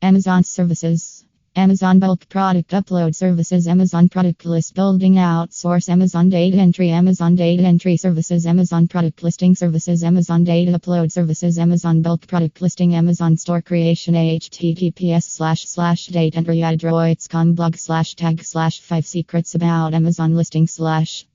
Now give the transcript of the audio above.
Amazon services. Amazon bulk product upload services, Amazon product list building outsource, Amazon data entry, Amazon data entry services, Amazon product listing services, Amazon data upload services, Amazon bulk product listing, Amazon store creation, HTTPS slash slash date entry. Adroits.com blog slash tag slash 5 secrets about Amazon listing slash